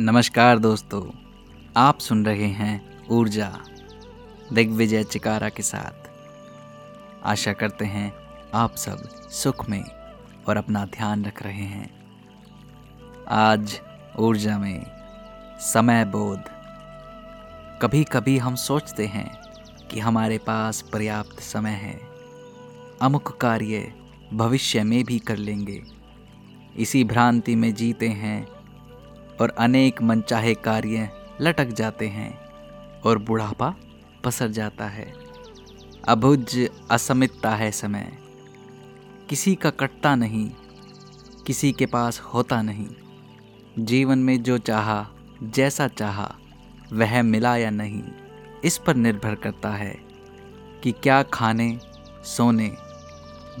नमस्कार दोस्तों, आप सुन रहे हैं ऊर्जा दिग्विजय चिकारा के साथ। आशा करते हैं आप सब सुख में और अपना ध्यान रख रहे हैं। आज ऊर्जा में समय बोध। कभी कभी हम सोचते हैं कि हमारे पास पर्याप्त समय है। अमुक कार्य भविष्य में भी कर लेंगे। इसी भ्रांति में जीते हैं और अनेक मनचाहे कार्य लटक जाते हैं और बुढ़ापा पसर जाता है। अभुज असमितता है समय। किसी का कटता नहीं, किसी के पास होता नहीं। जीवन में जो चाहा, जैसा चाहा, वह मिला या नहीं, इस पर निर्भर करता है कि क्या खाने, सोने,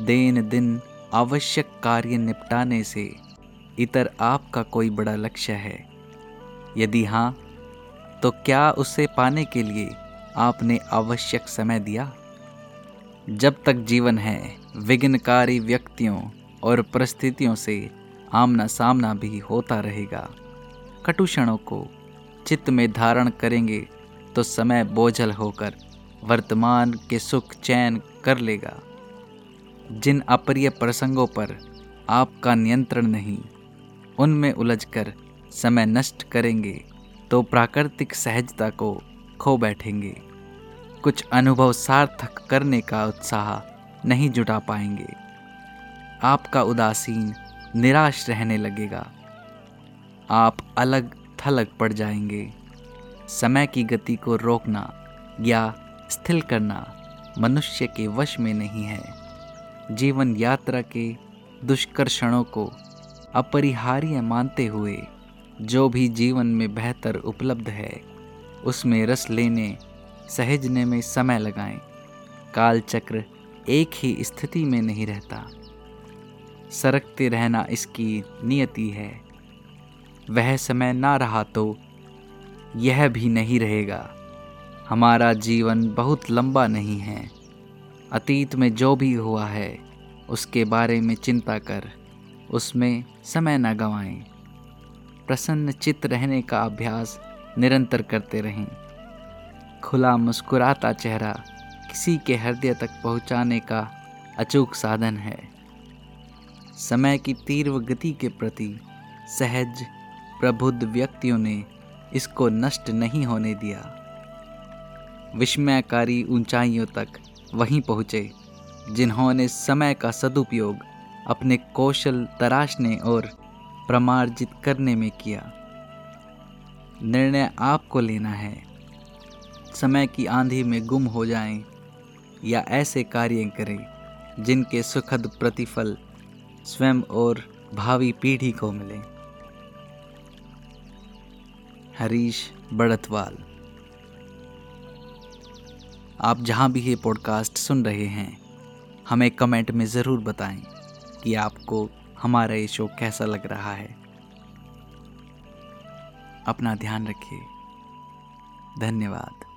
दिन दिन आवश्यक कार्य निपटाने से इतर आपका कोई बड़ा लक्ष्य है। यदि हाँ तो क्या उसे पाने के लिए आपने आवश्यक समय दिया? जब तक जीवन है, विघ्नकारी व्यक्तियों और परिस्थितियों से आमना सामना भी होता रहेगा। कटुषणों को चित्त में धारण करेंगे तो समय बोझल होकर वर्तमान के सुख चैन कर लेगा। जिन अप्रिय प्रसंगों पर आपका नियंत्रण नहीं उनमें उलझकर समय नष्ट करेंगे तो प्राकृतिक सहजता को खो बैठेंगे। कुछ अनुभव सार्थक करने का उत्साह नहीं जुटा पाएँगे। आपका उदासीन, निराश रहने लगेगा। आप अलग थलग पड़ जाएँगे। समय की गति को रोकना या स्थिर करना मनुष्य के वश में नहीं है। जीवन यात्रा के दुष्कर्षणों को अपरिहार्य मानते हुए, जो भी जीवन में बेहतर उपलब्ध है, उसमें रस लेने, सहेजने में समय लगाएँ। काल चक्र एक ही स्थिति में नहीं रहता। सरकते रहना इसकी नियति है। वह समय ना रहा तो यह भी नहीं रहेगा। हमारा जीवन बहुत लंबा नहीं है। अतीत में जो भी हुआ है, उसके बारे में चिंता कर। उसमें समय न गंवाएँ। प्रसन्न चित्त रहने का अभ्यास निरंतर करते रहें। खुला मुस्कुराता चेहरा किसी के हृदय तक पहुँचाने का अचूक साधन है। समय की तीव्र गति के प्रति सहज, प्रबुद्ध व्यक्तियों ने इसको नष्ट नहीं होने दिया। विस्मयकारी ऊंचाइयों तक वहीं पहुँचे, जिन्होंने समय का सदुपयोग अपने कौशल तराशने और प्रमार्जित करने में किया। निर्णय आपको लेना है। समय की आंधी में गुम हो जाएँ या ऐसे कार्य करें जिनके सुखद प्रतिफल स्वयं और भावी पीढ़ी को मिले। हरीश बड़तवाल। आप जहाँ भी ये पॉडकास्ट सुन रहे हैं, हमें कमेंट में ज़रूर बताएँ। कि आपको हमारा ये शो कैसा लग रहा है। अपना ध्यान रखिए। धन्यवाद।